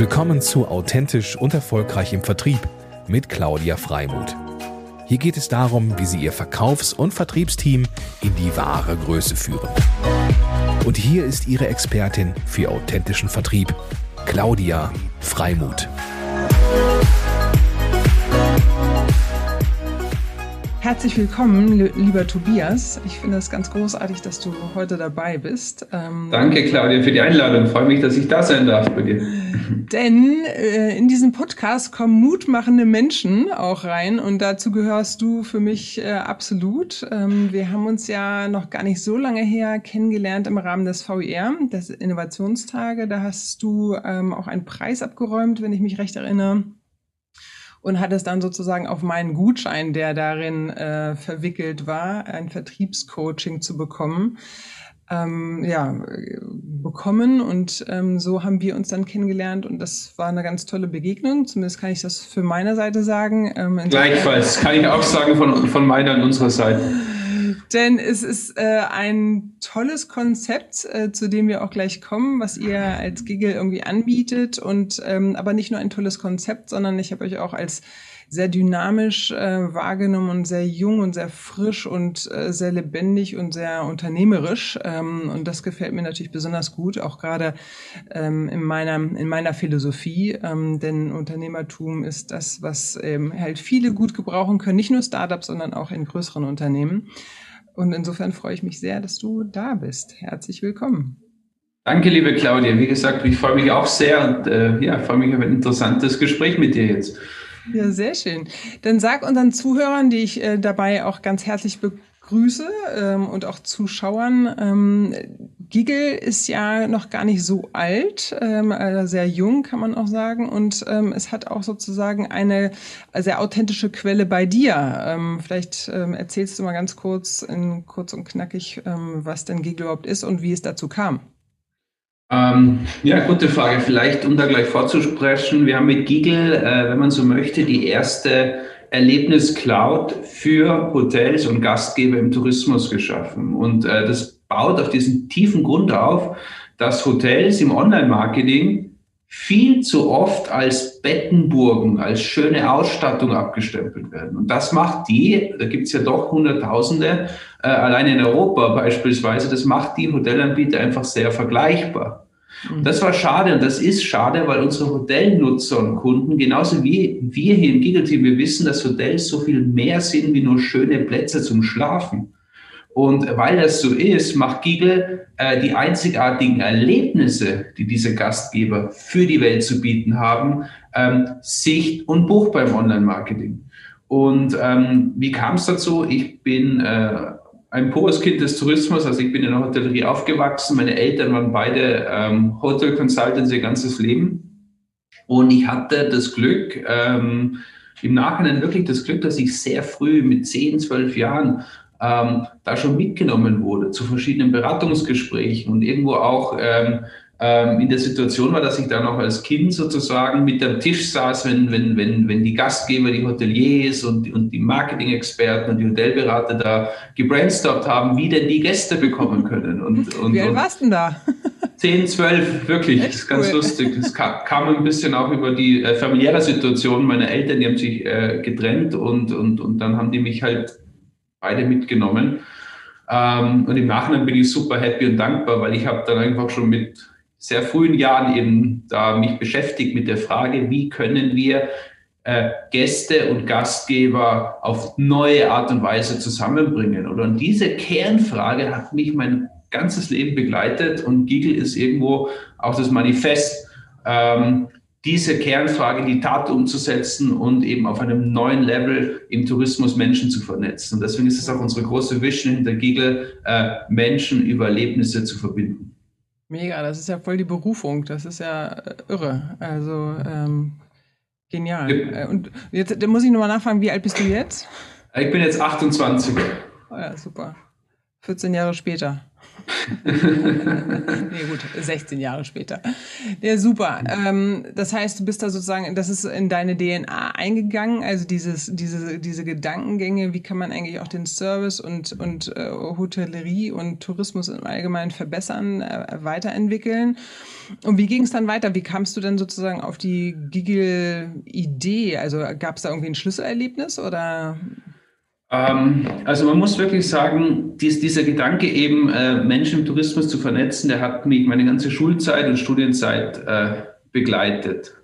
Willkommen zu Authentisch und Erfolgreich im Vertrieb mit Claudia Freimuth. Hier geht es darum, wie Sie Ihr Verkaufs- und Vertriebsteam in die wahre Größe führen. Und hier ist Ihre Expertin für authentischen Vertrieb, Claudia Freimuth. Herzlich willkommen, lieber Tobias. Ich finde es ganz großartig, dass du heute dabei bist. Ähm, Danke, Claudia, für die Einladung. Ich freue mich, dass ich da sein darf bei dir. Denn äh, in diesen Podcast kommen mutmachende Menschen auch rein und dazu gehörst du für mich äh, absolut. Ähm, wir haben uns ja noch gar nicht so lange her kennengelernt im Rahmen des VIR, des Innovationstage. Da hast du ähm, auch einen Preis abgeräumt, wenn ich mich recht erinnere und hat es dann sozusagen auf meinen Gutschein, der darin äh, verwickelt war, ein Vertriebscoaching zu bekommen, ähm, ja, bekommen und ähm, so haben wir uns dann kennengelernt und das war eine ganz tolle Begegnung. Zumindest kann ich das für meine Seite sagen. Ähm, Gleichfalls kann ich auch sagen von, von meiner und unserer Seite. Denn es ist äh, ein tolles Konzept, äh, zu dem wir auch gleich kommen, was ihr als Giggle irgendwie anbietet. Und ähm, aber nicht nur ein tolles Konzept, sondern ich habe euch auch als sehr dynamisch äh, wahrgenommen und sehr jung und sehr frisch und äh, sehr lebendig und sehr unternehmerisch. Ähm, und das gefällt mir natürlich besonders gut, auch gerade ähm, in meiner in meiner Philosophie. Ähm, denn Unternehmertum ist das, was ähm, halt viele gut gebrauchen können, nicht nur Startups, sondern auch in größeren Unternehmen. Und insofern freue ich mich sehr, dass du da bist. Herzlich willkommen. Danke, liebe Claudia. Wie gesagt, ich freue mich auch sehr und äh, ja, freue mich auf ein interessantes Gespräch mit dir jetzt. Ja, sehr schön. Dann sag unseren Zuhörern, die ich äh, dabei auch ganz herzlich begrüße ähm, und auch Zuschauern, ähm, Giggle ist ja noch gar nicht so alt, ähm, also sehr jung kann man auch sagen und ähm, es hat auch sozusagen eine sehr authentische Quelle bei dir. Ähm, vielleicht ähm, erzählst du mal ganz kurz, in, kurz und knackig, ähm, was denn Giggle überhaupt ist und wie es dazu kam. Ähm, ja, gute Frage. Vielleicht, um da gleich vorzusprechen, wir haben mit Giggle, äh, wenn man so möchte, die erste Erlebnis-Cloud für Hotels und Gastgeber im Tourismus geschaffen. Und äh, das baut auf diesen tiefen Grund auf, dass Hotels im Online-Marketing viel zu oft als Bettenburgen, als schöne Ausstattung abgestempelt werden. Und das macht die, da gibt's ja doch Hunderttausende, äh, allein in Europa beispielsweise, das macht die Hotelanbieter einfach sehr vergleichbar. Mhm. Das war schade und das ist schade, weil unsere Hotelnutzer und Kunden, genauso wie wir hier im Giggle-Team, wir wissen, dass Hotels so viel mehr sind wie nur schöne Plätze zum Schlafen. Und weil das so ist, macht Giggle äh, die einzigartigen Erlebnisse, die diese Gastgeber für die Welt zu bieten haben, ähm, sicht- und buch beim Online-Marketing. Und ähm, wie kam es dazu? Ich bin äh, ein pures Kind des Tourismus, also ich bin in der Hotellerie aufgewachsen. Meine Eltern waren beide ähm, Hotel Consultants ihr ganzes Leben. Und ich hatte das Glück, ähm, im Nachhinein wirklich das Glück, dass ich sehr früh mit 10, 12 Jahren ähm, da schon mitgenommen wurde zu verschiedenen Beratungsgesprächen und irgendwo auch ähm, in der Situation war, dass ich dann auch als Kind sozusagen mit am Tisch saß, wenn, wenn, wenn, wenn die Gastgeber, die Hoteliers und, und die Marketing-Experten und die Hotelberater da gebrainstormt haben, wie denn die Gäste bekommen können. Und, und, wie alt warst du denn da? 10, 12, wirklich, Echt das ist ganz cool. lustig. Es kam, kam, ein bisschen auch über die äh, familiäre Situation meiner Eltern, die haben sich äh, getrennt und, und, und dann haben die mich halt beide mitgenommen. Ähm, und im Nachhinein bin ich super happy und dankbar, weil ich habe dann einfach schon mit sehr frühen Jahren eben da mich beschäftigt mit der Frage, wie können wir äh, Gäste und Gastgeber auf neue Art und Weise zusammenbringen. Oder und diese Kernfrage hat mich mein ganzes Leben begleitet und Giggle ist irgendwo auch das Manifest, ähm, diese Kernfrage in die Tat umzusetzen und eben auf einem neuen Level im Tourismus Menschen zu vernetzen. Und deswegen ist es auch unsere große Vision hinter Giggle, äh, Menschen über Erlebnisse zu verbinden. Mega, das ist ja voll die Berufung. Das ist ja äh, irre. Also ähm, genial. Ja. Äh, und jetzt da muss ich nochmal nachfragen, wie alt bist du jetzt? Ich bin jetzt 28. Oh ja, super. 14 Jahre später. nee, gut, 16 Jahre später. Ja, super. Ähm, das heißt, du bist da sozusagen, das ist in deine DNA eingegangen, also dieses, diese, diese Gedankengänge, wie kann man eigentlich auch den Service und, und äh, Hotellerie und Tourismus im Allgemeinen verbessern, äh, weiterentwickeln. Und wie ging es dann weiter? Wie kamst du denn sozusagen auf die Giggle-Idee? Also gab es da irgendwie ein Schlüsselerlebnis oder? Ähm, also man muss wirklich sagen, dies, dieser Gedanke eben, äh, Menschen im Tourismus zu vernetzen, der hat mich meine ganze Schulzeit und Studienzeit äh, begleitet.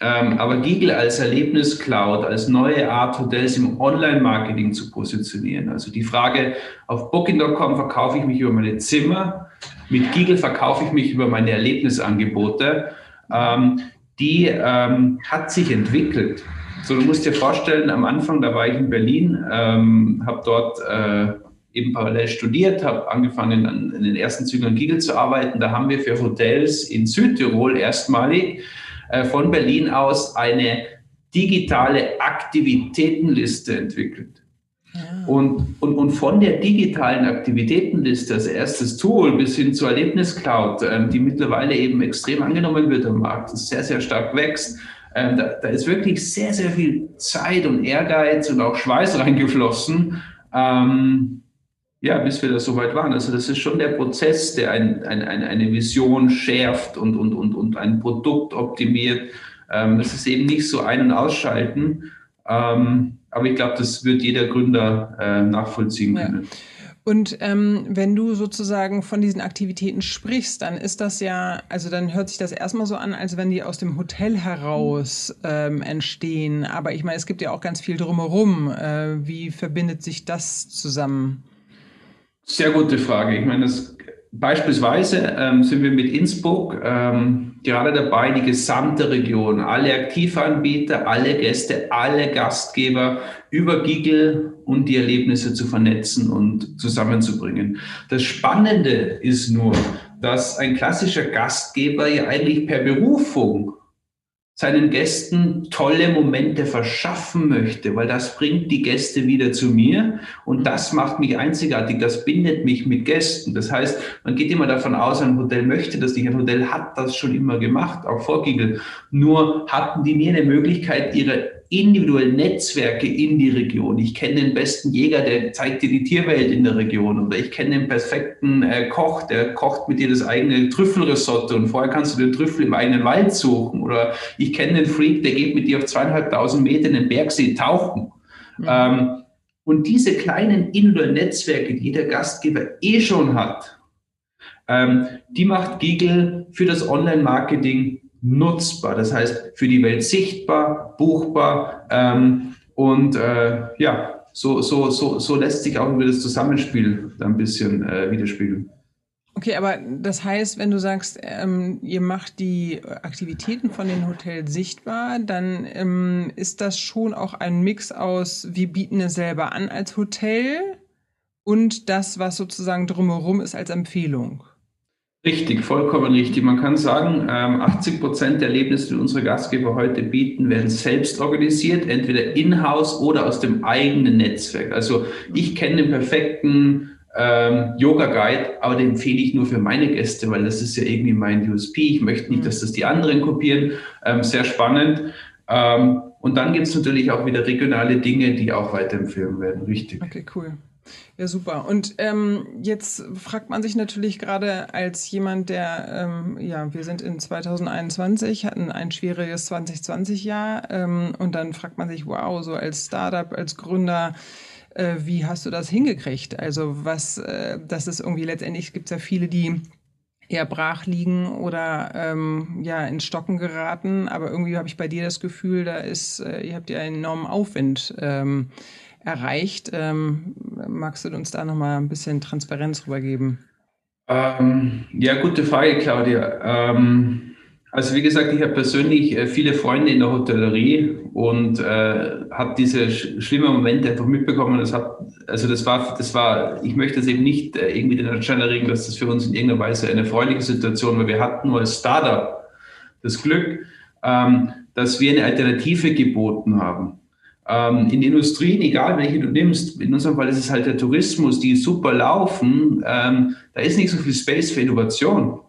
Ähm, aber Giggle als Erlebniscloud, als neue Art Hotels im Online-Marketing zu positionieren. Also die Frage, auf Booking.com verkaufe ich mich über meine Zimmer, mit Giggle verkaufe ich mich über meine Erlebnisangebote, ähm, die ähm, hat sich entwickelt. So, du musst dir vorstellen, am Anfang, da war ich in Berlin, ähm, habe dort äh, eben parallel studiert, habe angefangen, an, in den ersten Zügen an Giggle zu arbeiten. Da haben wir für Hotels in Südtirol erstmalig äh, von Berlin aus eine digitale Aktivitätenliste entwickelt. Ja. Und, und, und von der digitalen Aktivitätenliste als erstes Tool bis hin zur Erlebniscloud, ähm, die mittlerweile eben extrem angenommen wird am Markt, sehr, sehr stark wächst, da, da, ist wirklich sehr, sehr viel Zeit und Ehrgeiz und auch Schweiß reingeflossen, ähm, ja, bis wir da so weit waren. Also das ist schon der Prozess, der ein, ein, eine Vision schärft und, und, und, und ein Produkt optimiert. Ähm, das ist eben nicht so ein- und ausschalten. Ähm, aber ich glaube, das wird jeder Gründer äh, nachvollziehen können. Ja. Und ähm, wenn du sozusagen von diesen Aktivitäten sprichst, dann ist das ja, also dann hört sich das erstmal so an, als wenn die aus dem Hotel heraus ähm, entstehen. Aber ich meine, es gibt ja auch ganz viel drumherum. Äh, wie verbindet sich das zusammen? Sehr gute Frage. Ich meine, das, beispielsweise ähm, sind wir mit Innsbruck ähm, gerade dabei, die gesamte Region, alle Aktivanbieter, alle Gäste, alle Gastgeber über Giggle und die Erlebnisse zu vernetzen und zusammenzubringen. Das Spannende ist nur, dass ein klassischer Gastgeber ja eigentlich per Berufung seinen Gästen tolle Momente verschaffen möchte, weil das bringt die Gäste wieder zu mir und das macht mich einzigartig, das bindet mich mit Gästen. Das heißt, man geht immer davon aus, ein Hotel möchte das nicht, ein Hotel hat das schon immer gemacht, auch vor Giggle. Nur hatten die nie eine Möglichkeit, ihre individuellen Netzwerke in die Region. Ich kenne den besten Jäger, der zeigt dir die Tierwelt in der Region. Oder ich kenne den perfekten äh, Koch, der kocht mit dir das eigene Trüffelrisotto und vorher kannst du den Trüffel im eigenen Wald suchen. Oder ich kenne den Freak, der geht mit dir auf zweieinhalbtausend Meter in den Bergsee tauchen. Mhm. Ähm, und diese kleinen individuellen Netzwerke, die der Gastgeber eh schon hat, ähm, die macht Giggle für das Online-Marketing nutzbar. Das heißt, für die Welt sichtbar, buchbar ähm, und äh, ja, so, so, so, so lässt sich auch über das Zusammenspiel ein bisschen äh, widerspiegeln. Okay, aber das heißt, wenn du sagst, ähm, ihr macht die Aktivitäten von den Hotels sichtbar, dann ähm, ist das schon auch ein Mix aus, wir bieten es selber an als Hotel und das, was sozusagen drumherum ist als Empfehlung. Richtig, vollkommen richtig. Man kann sagen, 80 ähm, Prozent der Erlebnisse, die unsere Gastgeber heute bieten, werden selbst organisiert, entweder in-house oder aus dem eigenen Netzwerk. Also ich kenne den perfekten ähm, Yoga-Guide, aber den empfehle ich nur für meine Gäste, weil das ist ja irgendwie mein USP. Ich möchte nicht, mhm. dass das die anderen kopieren. Ähm, sehr spannend. Ähm, und dann gibt es natürlich auch wieder regionale Dinge, die auch weiterempfehlen werden. Richtig. Okay, cool. Ja, super. Und ähm, jetzt fragt man sich natürlich gerade als jemand, der, ähm, ja, wir sind in 2021, hatten ein schwieriges 2020-Jahr ähm, und dann fragt man sich, wow, so als Startup, als Gründer, äh, wie hast du das hingekriegt? Also was, äh, das ist irgendwie letztendlich, gibt es ja viele, die eher brach liegen oder ähm, ja ins Stocken geraten, aber irgendwie habe ich bei dir das Gefühl, da ist, äh, ihr habt ja einen enormen Aufwind. Ähm, erreicht. Ähm, magst du uns da nochmal ein bisschen Transparenz rübergeben? Ähm, ja, gute Frage, Claudia. Ähm, also wie gesagt, ich habe persönlich äh, viele Freunde in der Hotellerie und äh, habe diese sch schlimmen Momente einfach mitbekommen. Das hat, also das war, das war, ich möchte das eben nicht äh, irgendwie den Anschein erregen, dass das für uns in irgendeiner Weise eine freundliche Situation war. Wir hatten nur als Startup das Glück, ähm, dass wir eine Alternative geboten haben. Ähm, in Industrien, egal welche du nimmst, in unserem Fall ist es halt der Tourismus, die super laufen, ähm, da ist nicht so viel Space für Innovation.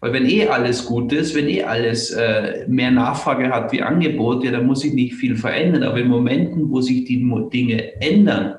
Weil wenn eh alles gut ist, wenn eh alles äh, mehr Nachfrage hat wie Angebot, ja, dann muss sich nicht viel verändern. Aber in Momenten, wo sich die Dinge ändern,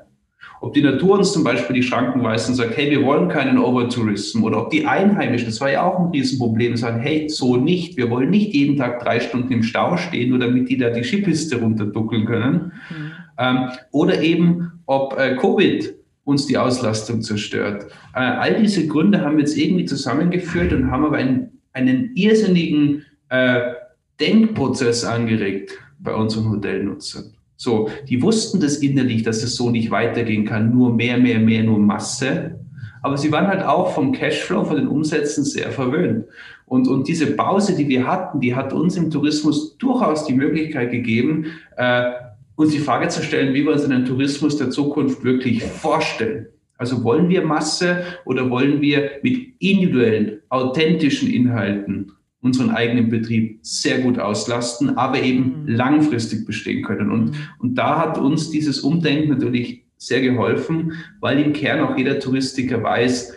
ob die Natur uns zum Beispiel die Schranken weist und sagt, hey, wir wollen keinen Overtourism oder ob die Einheimischen, das war ja auch ein Riesenproblem, sagen, hey, so nicht, wir wollen nicht jeden Tag drei Stunden im Stau stehen, nur damit die da die Skipiste runterduckeln können. Mhm. Ähm, oder eben, ob äh, Covid uns die Auslastung zerstört. Äh, all diese Gründe haben wir jetzt irgendwie zusammengeführt und haben aber einen, einen irrsinnigen äh, Denkprozess angeregt bei unseren Hotelnutzern. So, die wussten das innerlich, dass es so nicht weitergehen kann, nur mehr, mehr, mehr, nur Masse. Aber sie waren halt auch vom Cashflow, von den Umsätzen sehr verwöhnt. Und, und diese Pause, die wir hatten, die hat uns im Tourismus durchaus die Möglichkeit gegeben, äh, uns die Frage zu stellen, wie wir uns einen Tourismus der Zukunft wirklich vorstellen. Also wollen wir Masse oder wollen wir mit individuellen, authentischen Inhalten unseren eigenen Betrieb sehr gut auslasten, aber eben mhm. langfristig bestehen können. Und, mhm. und da hat uns dieses Umdenken natürlich sehr geholfen, weil im Kern auch jeder Touristiker weiß,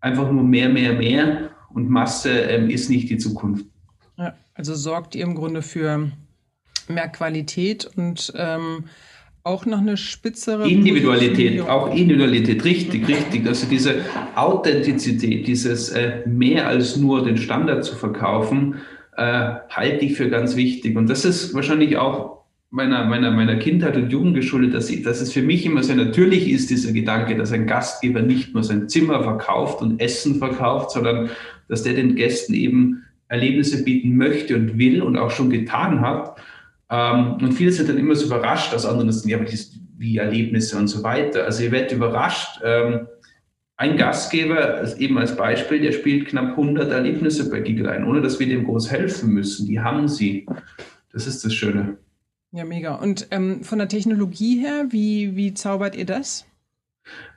einfach nur mehr, mehr, mehr und Masse ähm, ist nicht die Zukunft. Ja, also sorgt ihr im Grunde für mehr Qualität und ähm, auch noch eine spitzere Individualität, auch Individualität, richtig, richtig. Also diese Authentizität, dieses äh, mehr als nur den Standard zu verkaufen, äh, halte ich für ganz wichtig. Und das ist wahrscheinlich auch meiner, meiner, meiner Kindheit und Jugend geschuldet, dass, ich, dass es für mich immer sehr natürlich ist, dieser Gedanke, dass ein Gastgeber nicht nur sein Zimmer verkauft und Essen verkauft, sondern dass der den Gästen eben Erlebnisse bieten möchte und will und auch schon getan hat. Ähm, und viele sind dann immer so überrascht, dass andere sagen, ja, aber das, wie Erlebnisse und so weiter. Also ihr werdet überrascht. Ähm, ein Gastgeber, eben als Beispiel, der spielt knapp 100 Erlebnisse bei Giggle ein, ohne dass wir dem groß helfen müssen. Die haben sie. Das ist das Schöne. Ja, mega. Und ähm, von der Technologie her, wie, wie zaubert ihr das?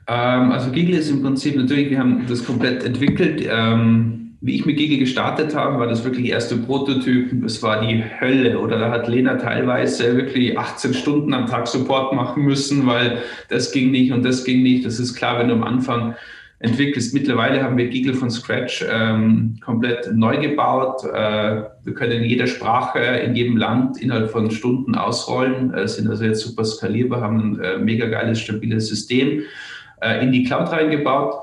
Ähm, also Giggle ist im Prinzip natürlich, wir haben das komplett entwickelt. Ähm, wie ich mit Gigi gestartet habe, war das wirklich erste Prototypen. Das war die Hölle. Oder da hat Lena teilweise wirklich 18 Stunden am Tag Support machen müssen, weil das ging nicht und das ging nicht. Das ist klar, wenn du am Anfang entwickelst. Mittlerweile haben wir Giggle von Scratch ähm, komplett neu gebaut. Äh, wir können in jeder Sprache, in jedem Land innerhalb von Stunden ausrollen, äh, sind also jetzt super skalierbar, haben ein äh, mega geiles, stabiles System äh, in die Cloud reingebaut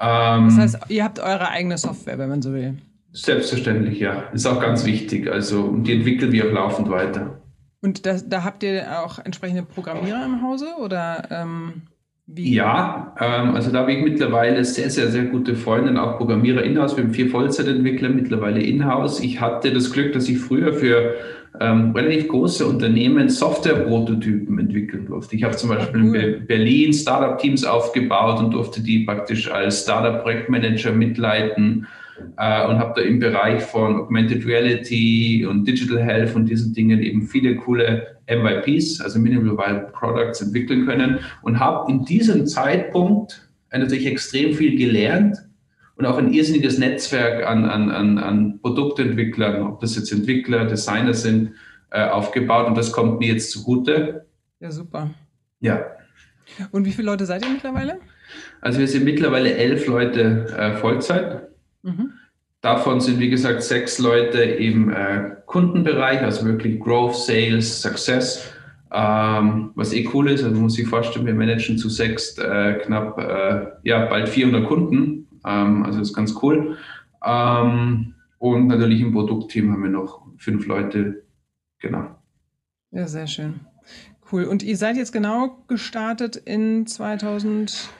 ähm, das heißt, ihr habt eure eigene Software, wenn man so will. Selbstverständlich, ja. Ist auch ganz wichtig. Also, und die entwickeln wir auch laufend weiter. Und das, da habt ihr auch entsprechende Programmierer im Hause oder ähm, wie? Ja, ähm, also da habe ich mittlerweile sehr, sehr, sehr gute Freunde, auch Programmierer in-house. Wir haben vier Vollzeitentwickler mittlerweile in-house. Ich hatte das Glück, dass ich früher für ähm, relativ große Unternehmen Software-Prototypen entwickeln durfte. Ich habe zum Beispiel cool. in Berlin Startup-Teams aufgebaut und durfte die praktisch als Startup-Projektmanager mitleiten äh, und habe da im Bereich von Augmented Reality und Digital Health und diesen Dingen eben viele coole MVPs, also Minimal Viable Products, entwickeln können und habe in diesem Zeitpunkt natürlich extrem viel gelernt und auch ein irrsinniges Netzwerk an, an, an, an Produktentwicklern, ob das jetzt Entwickler, Designer sind, äh, aufgebaut und das kommt mir jetzt zugute. Ja, super. Ja. Und wie viele Leute seid ihr mittlerweile? Also wir sind mittlerweile elf Leute äh, Vollzeit. Mhm. Davon sind, wie gesagt, sechs Leute im äh, Kundenbereich, also wirklich Growth, Sales, Success. Ähm, was eh cool ist, also man muss sich vorstellen, wir managen zu sechs äh, knapp, äh, ja, bald 400 Kunden ähm, also das ist ganz cool. Ähm, und natürlich im Produktteam haben wir noch fünf Leute. Genau. Ja, sehr schön. Cool. Und ihr seid jetzt genau gestartet in 2000?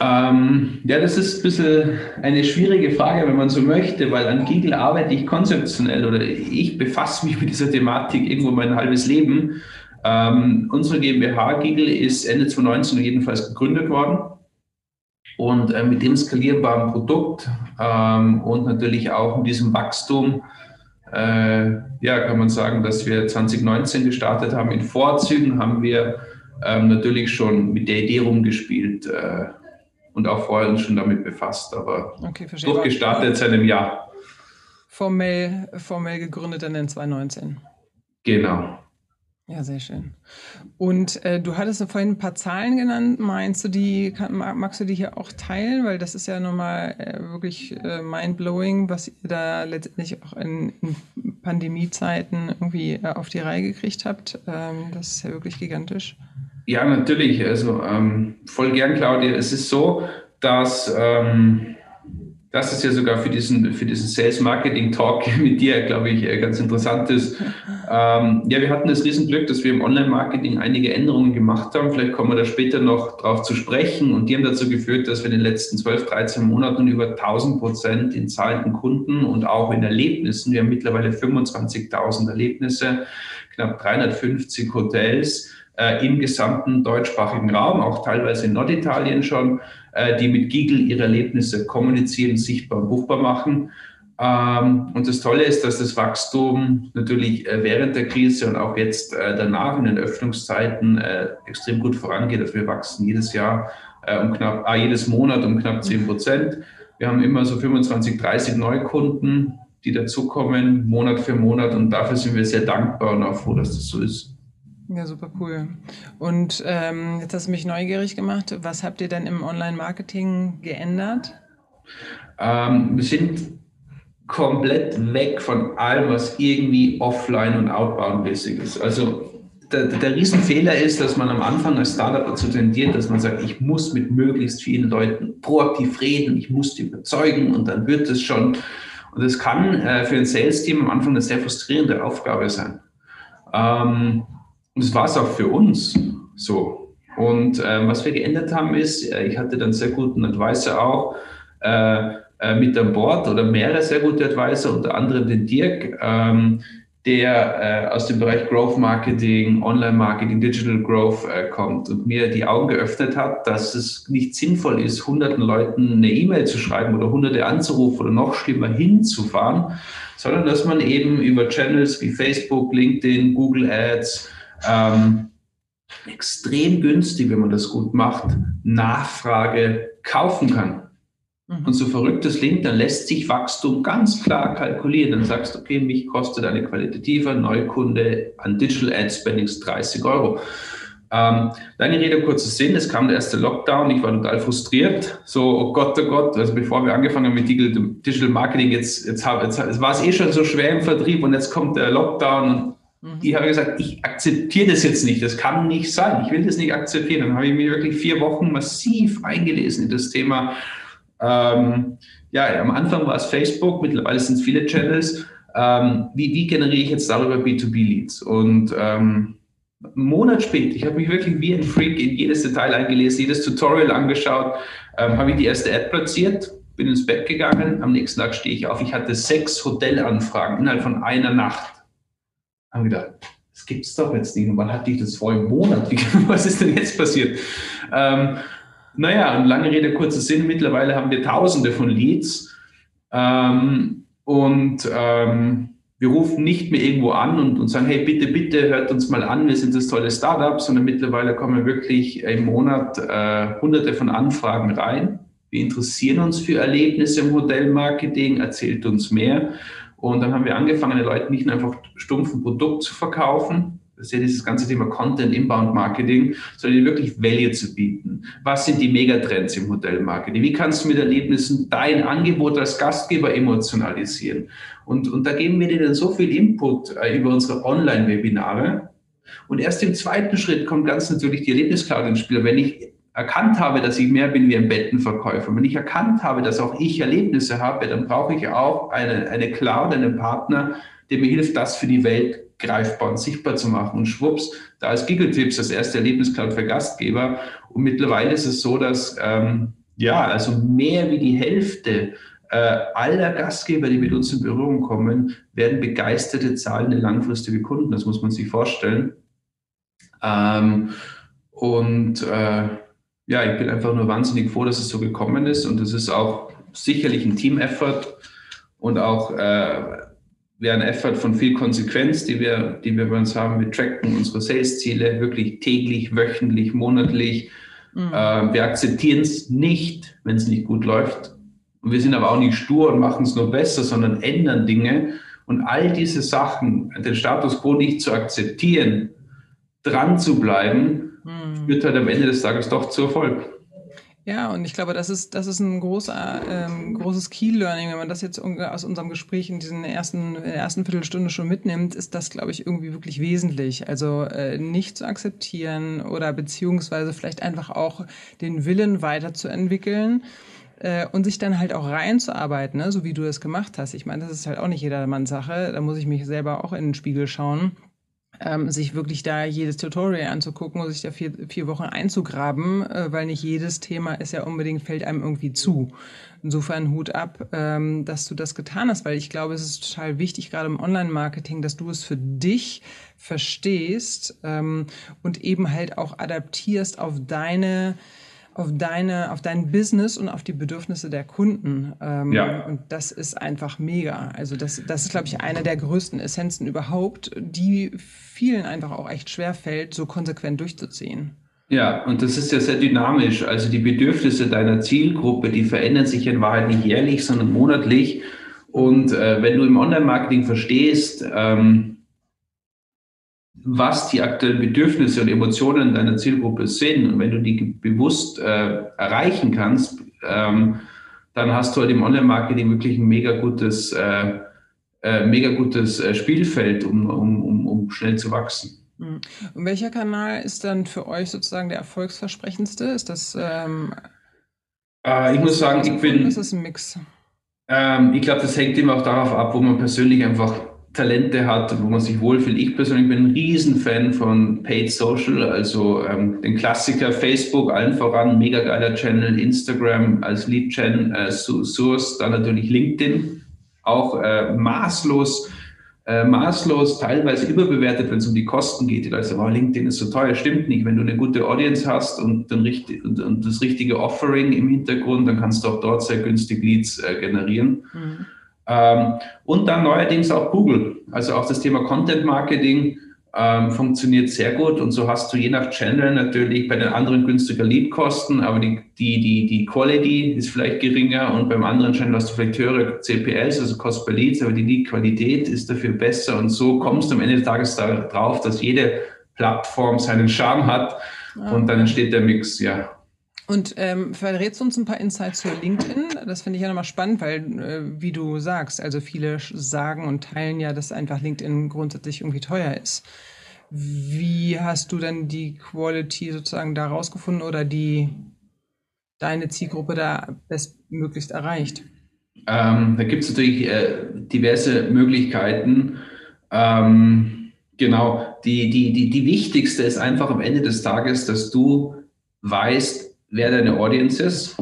Ähm, ja, das ist ein bisschen eine schwierige Frage, wenn man so möchte, weil an Giggle arbeite ich konzeptionell oder ich befasse mich mit dieser Thematik irgendwo mein halbes Leben. Ähm, unsere GmbH Giggle ist Ende 2019 jedenfalls gegründet worden. Und äh, mit dem skalierbaren Produkt ähm, und natürlich auch mit diesem Wachstum, äh, ja, kann man sagen, dass wir 2019 gestartet haben. In Vorzügen haben wir ähm, natürlich schon mit der Idee rumgespielt äh, und auch vorher uns schon damit befasst, aber okay, durchgestartet seit einem Jahr. Formell, formell gegründet dann in 2019. Genau. Ja, sehr schön. Und äh, du hattest vorhin ein paar Zahlen genannt. Meinst du die, kann, magst du die hier auch teilen? Weil das ist ja nochmal äh, wirklich äh, mindblowing, was ihr da letztendlich auch in, in Pandemiezeiten irgendwie äh, auf die Reihe gekriegt habt. Ähm, das ist ja wirklich gigantisch. Ja, natürlich. Also ähm, voll gern, Claudia. Es ist so, dass ähm, das ist ja sogar für diesen, für diesen Sales Marketing Talk mit dir, glaube ich, äh, ganz interessant ist. Ähm, ja, wir hatten das Riesenglück, dass wir im Online-Marketing einige Änderungen gemacht haben. Vielleicht kommen wir da später noch drauf zu sprechen. Und die haben dazu geführt, dass wir in den letzten 12, 13 Monaten über 1000 Prozent in zahlenden Kunden und auch in Erlebnissen, wir haben mittlerweile 25.000 Erlebnisse, knapp 350 Hotels, äh, im gesamten deutschsprachigen Raum, auch teilweise in Norditalien schon, äh, die mit Giggle ihre Erlebnisse kommunizieren, sichtbar und buchbar machen. Ähm, und das Tolle ist, dass das Wachstum natürlich äh, während der Krise und auch jetzt äh, danach in den Öffnungszeiten extrem gut vorangeht. Also wir wachsen jedes Jahr um knapp, ah, jedes Monat um knapp 10 Prozent. Wir haben immer so 25, 30 Neukunden, die dazukommen, Monat für Monat. Und dafür sind wir sehr dankbar und auch froh, dass das so ist. Ja, super cool. Und ähm, jetzt hast du mich neugierig gemacht. Was habt ihr denn im Online-Marketing geändert? Ähm, wir sind komplett weg von allem, was irgendwie offline und outbound-mäßig ist. Also der, der Riesenfehler ist, dass man am Anfang als Startup dazu tendiert, dass man sagt, ich muss mit möglichst vielen Leuten proaktiv reden, ich muss die überzeugen und dann wird es schon. Und das kann äh, für ein Sales-Team am Anfang eine sehr frustrierende Aufgabe sein. Ähm, und das war es auch für uns so. Und ähm, was wir geändert haben ist, äh, ich hatte dann sehr guten Advisor auch äh, äh, mit an Bord oder mehrere sehr gute Advisor, unter anderem den Dirk, ähm, der äh, aus dem Bereich Growth Marketing, Online Marketing, Digital Growth äh, kommt und mir die Augen geöffnet hat, dass es nicht sinnvoll ist, hunderten Leuten eine E-Mail zu schreiben oder hunderte anzurufen oder noch schlimmer hinzufahren, sondern dass man eben über Channels wie Facebook, LinkedIn, Google Ads, ähm, extrem günstig, wenn man das gut macht, Nachfrage kaufen kann. Mhm. Und so verrückt das klingt, dann lässt sich Wachstum ganz klar kalkulieren. Dann sagst du, okay, mich kostet eine qualitativer Neukunde an Digital Ad Spendings 30 Euro. Ähm, lange Rede, kurzer Sinn, es kam der erste Lockdown, ich war total frustriert. So, oh Gott, oh Gott, also bevor wir angefangen haben mit Digital Marketing, jetzt, jetzt, jetzt, jetzt war es eh schon so schwer im Vertrieb und jetzt kommt der Lockdown ich habe gesagt, ich akzeptiere das jetzt nicht. Das kann nicht sein. Ich will das nicht akzeptieren. Dann habe ich mir wirklich vier Wochen massiv eingelesen in das Thema. Ähm, ja, am Anfang war es Facebook, mittlerweile sind es viele Channels. Ähm, wie, wie, generiere ich jetzt darüber B2B-Leads? Und ähm, einen Monat später, ich habe mich wirklich wie ein Freak in jedes Detail eingelesen, jedes Tutorial angeschaut, ähm, habe ich die erste Ad platziert, bin ins Bett gegangen, am nächsten Tag stehe ich auf. Ich hatte sechs Hotelanfragen innerhalb von einer Nacht haben gedacht, das gibt es doch jetzt nicht. Und wann hatte ich das vor einem Monat? was ist denn jetzt passiert? Ähm, naja, und lange Rede, kurzer Sinn. Mittlerweile haben wir tausende von Leads. Ähm, und ähm, wir rufen nicht mehr irgendwo an und, und, sagen, hey, bitte, bitte, hört uns mal an, wir sind das tolle Startup, sondern mittlerweile kommen wirklich im Monat äh, hunderte von Anfragen rein. Wir interessieren uns für Erlebnisse im Hotelmarketing, erzählt uns mehr. Und dann haben wir angefangen, den Leuten nicht nur einfach stumpf ein Produkt zu verkaufen, das ist ja dieses ganze Thema Content Inbound Marketing, sondern wirklich Value zu bieten. Was sind die Megatrends im Hotelmarketing? Wie kannst du mit Erlebnissen dein Angebot als Gastgeber emotionalisieren? Und, und da geben wir dir dann so viel Input äh, über unsere Online-Webinare. Und erst im zweiten Schritt kommt ganz natürlich die Erlebniscloud ins Spiel. Wenn ich erkannt habe, dass ich mehr bin wie ein Bettenverkäufer, wenn ich erkannt habe, dass auch ich Erlebnisse habe, dann brauche ich auch eine, eine Cloud, einen Partner, der mir hilft, das für die Welt greifbar und sichtbar zu machen. Und schwupps, da ist Giggle-Tipps das erste Erlebniscloud für Gastgeber. Und mittlerweile ist es so, dass ähm, ja, also mehr wie die Hälfte äh, aller Gastgeber, die mit uns in Berührung kommen, werden begeisterte, zahlende, langfristige Kunden. Das muss man sich vorstellen. Ähm, und äh, ja, ich bin einfach nur wahnsinnig froh, dass es so gekommen ist und es ist auch sicherlich ein Team-Effort und auch äh, wäre ein Effort von viel Konsequenz, die wir, die wir bei uns haben. Wir tracken unsere Sales-Ziele wirklich täglich, wöchentlich, monatlich. Mhm. Äh, wir akzeptieren es nicht, wenn es nicht gut läuft. Und wir sind aber auch nicht stur und machen es nur besser, sondern ändern Dinge. Und all diese Sachen, den Status quo nicht zu akzeptieren, dran zu bleiben, mhm. führt halt am Ende des Tages doch zu Erfolg. Ja, und ich glaube, das ist, das ist ein großer, ähm, großes Key-Learning. Wenn man das jetzt aus unserem Gespräch in diesen ersten, in der ersten Viertelstunde schon mitnimmt, ist das, glaube ich, irgendwie wirklich wesentlich. Also äh, nicht zu akzeptieren oder beziehungsweise vielleicht einfach auch den Willen weiterzuentwickeln äh, und sich dann halt auch reinzuarbeiten, ne? so wie du das gemacht hast. Ich meine, das ist halt auch nicht jedermanns Sache. Da muss ich mich selber auch in den Spiegel schauen ähm, sich wirklich da jedes Tutorial anzugucken und sich da vier, vier Wochen einzugraben, äh, weil nicht jedes Thema ist ja unbedingt, fällt einem irgendwie zu. Insofern Hut ab, ähm, dass du das getan hast, weil ich glaube, es ist total wichtig, gerade im Online-Marketing, dass du es für dich verstehst ähm, und eben halt auch adaptierst auf deine auf deine, auf dein Business und auf die Bedürfnisse der Kunden. Ähm, ja. Und das ist einfach mega. Also das, das ist, glaube ich, eine der größten Essenzen überhaupt, die vielen einfach auch echt schwer fällt, so konsequent durchzuziehen. Ja, und das ist ja sehr dynamisch. Also die Bedürfnisse deiner Zielgruppe, die verändern sich in Wahrheit nicht jährlich, sondern monatlich. Und äh, wenn du im Online-Marketing verstehst, ähm, was die aktuellen Bedürfnisse und Emotionen deiner Zielgruppe sind. Und wenn du die bewusst äh, erreichen kannst, ähm, dann hast du halt im Online-Marketing wirklich ein mega gutes, äh, äh, mega gutes äh, Spielfeld, um, um, um, um schnell zu wachsen. Hm. Und welcher Kanal ist dann für euch sozusagen der erfolgsversprechendste? Ist das ähm, äh, ich muss sagen, ich bin. Ist das ein Mix? Ähm, ich glaube, das hängt immer auch darauf ab, wo man persönlich einfach Talente hat, wo man sich wohlfühlt. Ich persönlich bin ein Riesenfan von Paid Social, also ähm, den Klassiker Facebook, allen voran, mega geiler Channel, Instagram als Lead-Gen, äh, Source, dann natürlich LinkedIn, auch äh, maßlos, äh, maßlos teilweise überbewertet, wenn es um die Kosten geht. Die Leute sagen, oh, LinkedIn ist so teuer, stimmt nicht. Wenn du eine gute Audience hast und, dann und, und das richtige Offering im Hintergrund, dann kannst du auch dort sehr günstig Leads äh, generieren. Mhm. Ähm, und dann neuerdings auch Google. Also auch das Thema Content Marketing ähm, funktioniert sehr gut. Und so hast du je nach Channel natürlich bei den anderen günstiger Leadkosten, aber die, die, die, die Quality ist vielleicht geringer und beim anderen Channel hast du vielleicht höhere CPLs, also Cost per Leads, aber die Lead-Qualität ist dafür besser. Und so kommst du am Ende des Tages darauf, dass jede Plattform seinen Charme hat. Und dann entsteht der Mix, ja. Und ähm, verrätst du uns ein paar Insights zu LinkedIn? Das finde ich ja nochmal spannend, weil, äh, wie du sagst, also viele sagen und teilen ja, dass einfach LinkedIn grundsätzlich irgendwie teuer ist. Wie hast du denn die Quality sozusagen da rausgefunden oder die deine Zielgruppe da bestmöglichst erreicht? Ähm, da gibt es natürlich äh, diverse Möglichkeiten. Ähm, genau, die, die, die, die wichtigste ist einfach am Ende des Tages, dass du weißt, wer deine Audience ist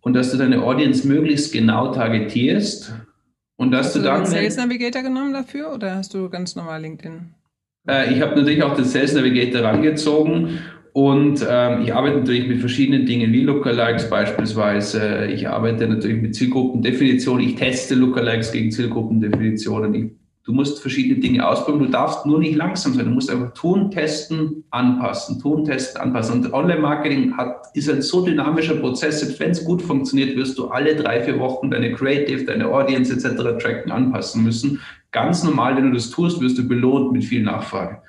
und dass du deine Audience möglichst genau targetierst und dass hast du, du dann. Hast du den Sales Navigator genommen dafür oder hast du ganz normal LinkedIn? Äh, ich habe natürlich auch den Sales Navigator rangezogen und ähm, ich arbeite natürlich mit verschiedenen Dingen wie Lookalikes beispielsweise. Ich arbeite natürlich mit Zielgruppendefinitionen. Ich teste Lookalikes gegen Zielgruppendefinitionen. Ich Du musst verschiedene Dinge ausprobieren. Du darfst nur nicht langsam sein. Du musst einfach tun, testen, anpassen, tun, testen, anpassen. Und Online-Marketing ist ein so dynamischer Prozess. Selbst wenn es gut funktioniert, wirst du alle drei, vier Wochen deine Creative, deine Audience etc. tracken, anpassen müssen. Ganz normal, wenn du das tust, wirst du belohnt mit viel Nachfrage.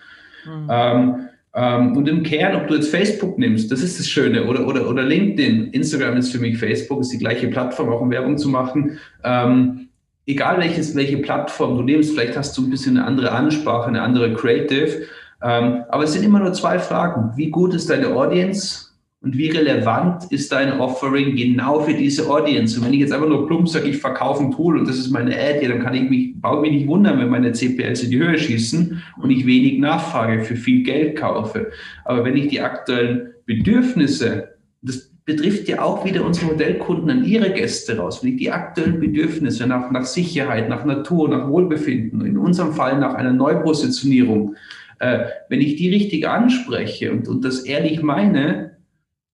Mhm. Ähm, ähm, und im Kern, ob du jetzt Facebook nimmst, das ist das Schöne, oder, oder, oder LinkedIn, Instagram ist für mich Facebook, ist die gleiche Plattform, auch um Werbung zu machen. Ähm, egal welches, welche Plattform du nimmst, vielleicht hast du ein bisschen eine andere Ansprache, eine andere Creative, ähm, aber es sind immer nur zwei Fragen. Wie gut ist deine Audience und wie relevant ist dein Offering genau für diese Audience? Und wenn ich jetzt einfach nur plump sage, ich verkaufe ein Tool und das ist meine Ad, ja, dann kann ich mich, brauche mich nicht wundern, wenn meine CPLs in die Höhe schießen und ich wenig Nachfrage für viel Geld kaufe. Aber wenn ich die aktuellen Bedürfnisse, das betrifft ja auch wieder unsere Modellkunden an ihre Gäste raus. Wenn ich die aktuellen Bedürfnisse nach, nach Sicherheit, nach Natur, nach Wohlbefinden, in unserem Fall nach einer Neupositionierung, äh, wenn ich die richtig anspreche und, und das ehrlich meine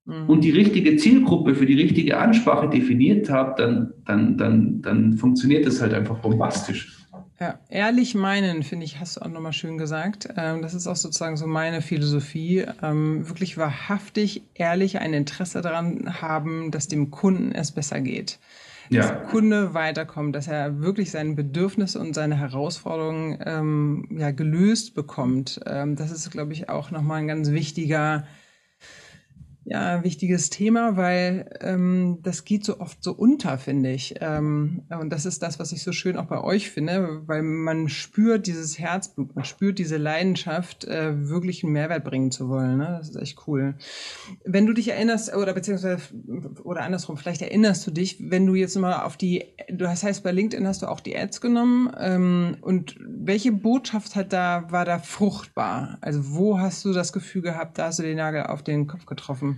mhm. und die richtige Zielgruppe für die richtige Ansprache definiert habe, dann, dann, dann, dann funktioniert das halt einfach bombastisch. Ja, ehrlich meinen, finde ich, hast du auch nochmal schön gesagt. Ähm, das ist auch sozusagen so meine Philosophie. Ähm, wirklich wahrhaftig, ehrlich ein Interesse daran haben, dass dem Kunden es besser geht. dass ja. Kunde weiterkommt, dass er wirklich seine Bedürfnisse und seine Herausforderungen ähm, ja, gelöst bekommt. Ähm, das ist, glaube ich, auch nochmal ein ganz wichtiger ja, wichtiges Thema, weil ähm, das geht so oft so unter, finde ich. Ähm, und das ist das, was ich so schön auch bei euch finde, weil man spürt dieses Herzblut, man spürt diese Leidenschaft, äh, wirklich einen Mehrwert bringen zu wollen. Ne? Das ist echt cool. Wenn du dich erinnerst, oder beziehungsweise, oder andersrum, vielleicht erinnerst du dich, wenn du jetzt mal auf die, du hast heißt, bei LinkedIn hast du auch die Ads genommen. Ähm, und welche Botschaft hat da, war da fruchtbar? Also wo hast du das Gefühl gehabt, da hast du den Nagel auf den Kopf getroffen?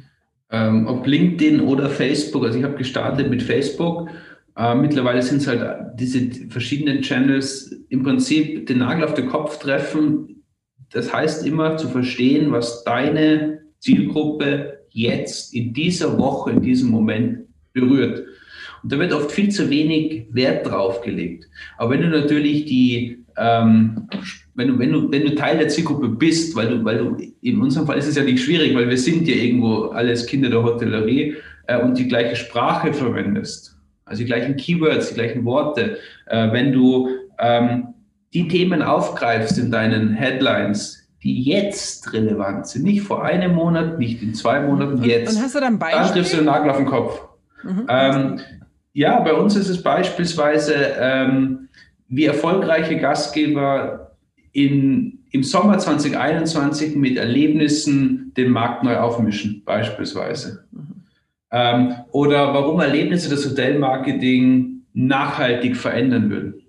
Ähm, ob LinkedIn oder Facebook. Also ich habe gestartet mit Facebook. Äh, mittlerweile sind es halt diese verschiedenen Channels im Prinzip den Nagel auf den Kopf treffen. Das heißt immer zu verstehen, was deine Zielgruppe jetzt in dieser Woche, in diesem Moment berührt. Und da wird oft viel zu wenig Wert drauf gelegt. Aber wenn du natürlich die ähm, wenn du, wenn du, wenn du Teil der Zielgruppe bist, weil du, weil du, in unserem Fall ist es ja nicht schwierig, weil wir sind ja irgendwo alles Kinder der Hotellerie äh, und die gleiche Sprache verwendest, also die gleichen Keywords, die gleichen Worte, äh, wenn du ähm, die Themen aufgreifst in deinen Headlines, die jetzt relevant sind, nicht vor einem Monat, nicht in zwei Monaten, und, jetzt. Und hast du dann Beispiel? Dann triffst du den Nagel auf den Kopf. Mhm. Ähm, ja, bei uns ist es beispielsweise, ähm, wie erfolgreiche Gastgeber in, im Sommer 2021 mit Erlebnissen den Markt neu aufmischen, beispielsweise. Mhm. Ähm, oder warum Erlebnisse das Hotelmarketing nachhaltig verändern würden.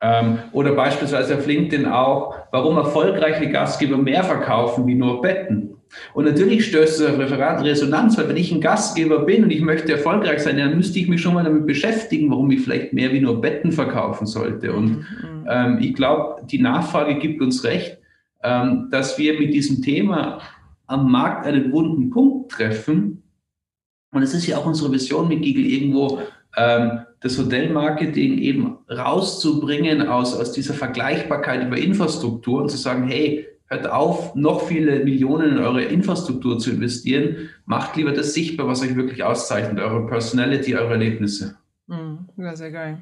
Ähm, oder beispielsweise auf LinkedIn auch, warum erfolgreiche Gastgeber mehr verkaufen wie nur Betten. Und natürlich stößt es auf Resonanz, weil wenn ich ein Gastgeber bin und ich möchte erfolgreich sein, dann müsste ich mich schon mal damit beschäftigen, warum ich vielleicht mehr wie nur Betten verkaufen sollte. Und mhm. ähm, ich glaube, die Nachfrage gibt uns recht, ähm, dass wir mit diesem Thema am Markt einen wunden Punkt treffen. Und es ist ja auch unsere Vision mit Giggle irgendwo, ähm, das Hotelmarketing eben rauszubringen aus, aus dieser Vergleichbarkeit über Infrastruktur und zu sagen, hey, hört auf, noch viele Millionen in eure Infrastruktur zu investieren. Macht lieber das sichtbar, was euch wirklich auszeichnet, eure Personality, eure Erlebnisse. Mhm, ja, sehr geil.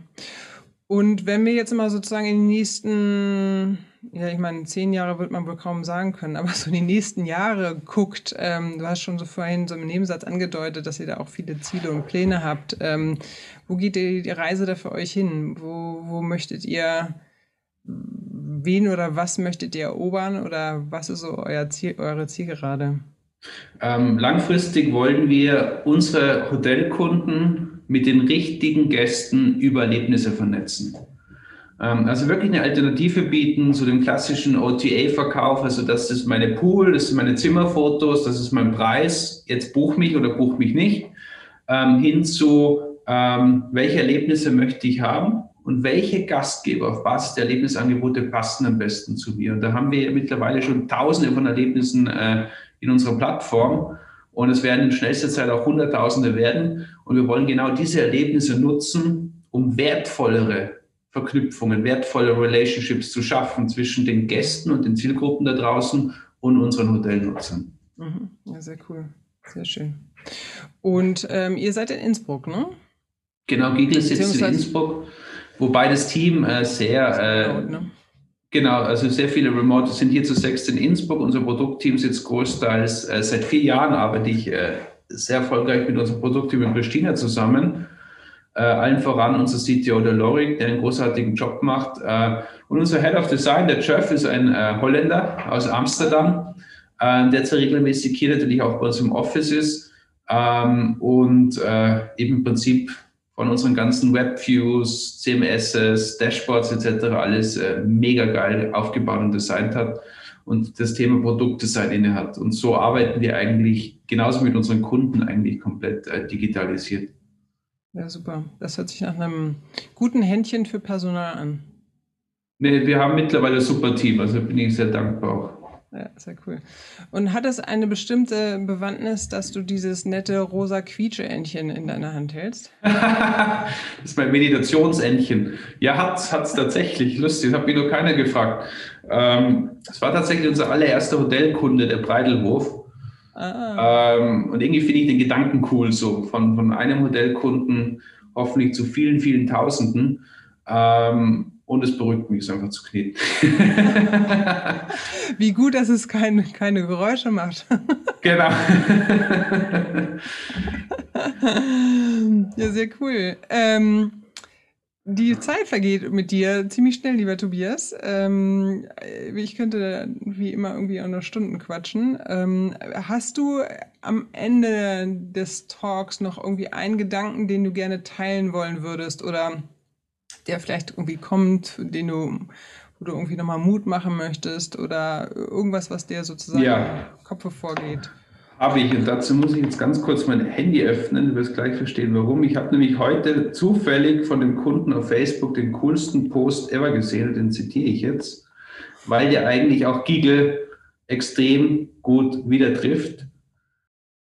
Und wenn wir jetzt mal sozusagen in die nächsten, ja, ich meine, zehn Jahre wird man wohl kaum sagen können, aber so in die nächsten Jahre guckt, ähm, du hast schon so vorhin so im Nebensatz angedeutet, dass ihr da auch viele Ziele und Pläne habt. Ähm, wo geht die, die Reise da für euch hin? Wo, wo möchtet ihr wen oder was möchtet ihr erobern oder was ist so euer Ziel, eure Zielgerade? Ähm, langfristig wollen wir unsere Hotelkunden mit den richtigen Gästen über Erlebnisse vernetzen. Ähm, also wirklich eine Alternative bieten zu dem klassischen OTA-Verkauf. Also das ist meine Pool, das sind meine Zimmerfotos, das ist mein Preis. Jetzt buch mich oder buch mich nicht. Ähm, hin zu, ähm, welche Erlebnisse möchte ich haben? Und welche Gastgeber auf Basis der Erlebnisangebote passen am besten zu mir. Und da haben wir mittlerweile schon tausende von Erlebnissen äh, in unserer Plattform und es werden in schnellster Zeit auch Hunderttausende werden. Und wir wollen genau diese Erlebnisse nutzen, um wertvollere Verknüpfungen, wertvolle Relationships zu schaffen zwischen den Gästen und den Zielgruppen da draußen und unseren Hotelnutzern. Mhm. Ja, sehr cool. Sehr schön. Und ähm, ihr seid in Innsbruck, ne? Genau, Giggle sitzt in Innsbruck. Wobei das Team äh, sehr, äh, ne? genau, also sehr viele Remote sind hier zu sechs in Innsbruck. Unser Produktteam sitzt großteils, äh, seit vier Jahren arbeite ich äh, sehr erfolgreich mit unserem Produktteam in Pristina zusammen. Äh, allen voran unser CTO, der Lorik, der einen großartigen Job macht. Äh, und unser Head of Design, der Jeff, ist ein Holländer aus Amsterdam, der zwar regelmäßig hier natürlich auch bei uns im Office ist ähm, und eben im Prinzip von unseren ganzen Webviews, CMSs, Dashboards etc. alles äh, mega geil aufgebaut und designt hat und das Thema Produktdesign inne hat. Und so arbeiten wir eigentlich genauso mit unseren Kunden eigentlich komplett äh, digitalisiert. Ja, super. Das hört sich nach einem guten Händchen für Personal an. Nee, wir haben mittlerweile ein super Team, also bin ich sehr dankbar auch. Ja, sehr cool. Und hat es eine bestimmte Bewandtnis, dass du dieses nette rosa Quietsche-Entchen in deiner Hand hältst? das ist mein Meditationsentchen. Ja, hat's, hat's tatsächlich. Lustig, das hat mich nur keiner gefragt. Ähm, das war tatsächlich unser allererster Hotelkunde, der Breidelhof. Ah. Ähm, und irgendwie finde ich den Gedanken cool, so von, von einem Hotelkunden hoffentlich zu vielen, vielen Tausenden. Ähm, und es beruhigt mich, es einfach zu kneten. Wie gut, dass es keine, keine Geräusche macht. genau. ja, sehr cool. Ähm, die Zeit vergeht mit dir ziemlich schnell, lieber Tobias. Ähm, ich könnte wie immer irgendwie auch noch Stunden quatschen. Ähm, hast du am Ende des Talks noch irgendwie einen Gedanken, den du gerne teilen wollen würdest oder der vielleicht irgendwie kommt, den du, wo du irgendwie nochmal Mut machen möchtest oder irgendwas, was dir sozusagen ja. im Kopf vorgeht? Habe ich. Und dazu muss ich jetzt ganz kurz mein Handy öffnen. Du wirst gleich verstehen, warum. Ich habe nämlich heute zufällig von dem Kunden auf Facebook den coolsten Post ever gesehen. Den zitiere ich jetzt, weil der eigentlich auch Giggle extrem gut wieder trifft.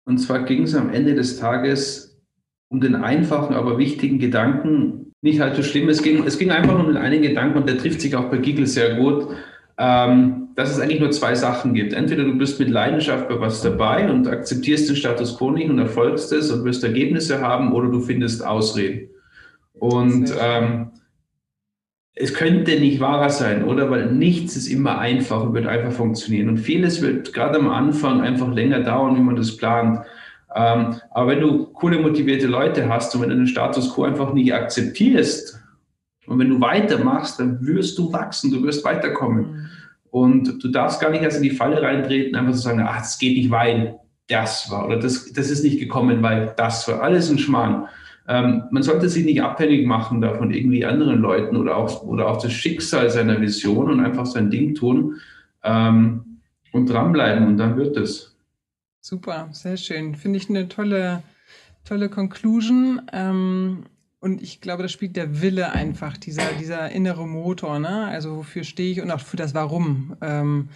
Und zwar ging es am Ende des Tages um den einfachen, aber wichtigen Gedanken. Nicht halt so schlimm. Es ging, es ging einfach nur um den einen Gedanken und der trifft sich auch bei Giggle sehr gut. Ähm, dass es eigentlich nur zwei Sachen gibt. Entweder du bist mit Leidenschaft bei was dabei und akzeptierst den Status quo nicht und erfolgst es und wirst Ergebnisse haben, oder du findest Ausreden. Und ähm, es könnte nicht wahrer sein, oder? Weil nichts ist immer einfach und wird einfach funktionieren. Und vieles wird gerade am Anfang einfach länger dauern, wie man das plant. Ähm, aber wenn du coole, motivierte Leute hast und wenn du den Status quo einfach nicht akzeptierst und wenn du weitermachst, dann wirst du wachsen, du wirst weiterkommen. Mhm. Und du darfst gar nicht erst in die Falle reintreten, einfach zu sagen, ach, das geht nicht, weil das war oder das, das ist nicht gekommen, weil das war. Alles ein Schmarrn. Ähm, man sollte sich nicht abhängig machen da von irgendwie anderen Leuten oder auch, oder auch das Schicksal seiner Vision und einfach sein Ding tun ähm, und dranbleiben und dann wird es. Super, sehr schön. Finde ich eine tolle, tolle Conclusion. Ähm, und ich glaube, da spielt der Wille einfach, dieser, dieser innere Motor, ne? Also wofür stehe ich und auch für das Warum. Ähm,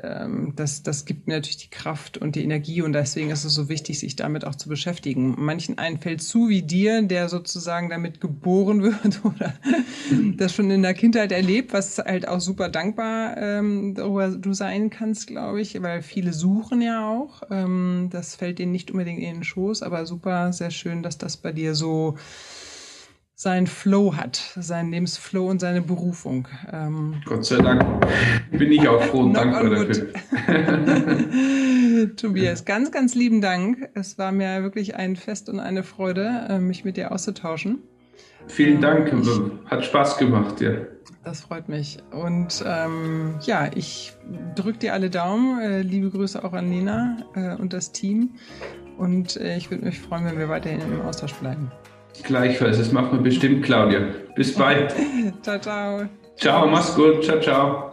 ähm, das, das gibt mir natürlich die Kraft und die Energie und deswegen ist es so wichtig, sich damit auch zu beschäftigen. Manchen einen fällt zu wie dir, der sozusagen damit geboren wird oder das schon in der Kindheit erlebt, was halt auch super dankbar ähm, darüber du sein kannst, glaube ich, weil viele suchen ja auch. Ähm, das fällt denen nicht unbedingt in den Schoß, aber super, sehr schön, dass das bei dir so seinen Flow hat, seinen Lebensflow und seine Berufung. Ähm, Gott sei Dank bin ich auch froh und dankbar dafür. Tobias, ganz, ganz lieben Dank. Es war mir wirklich ein Fest und eine Freude, äh, mich mit dir auszutauschen. Vielen Dank, hat Spaß gemacht, ja. Das freut mich. Und ähm, ja, ich drücke dir alle Daumen. Äh, liebe Grüße auch an Nina äh, und das Team. Und äh, ich würde mich freuen, wenn wir weiterhin im Austausch bleiben. Gleichfalls, das machen wir bestimmt, Claudia. Bis bald. ciao, ciao. Ciao, mach's gut. Ciao, ciao.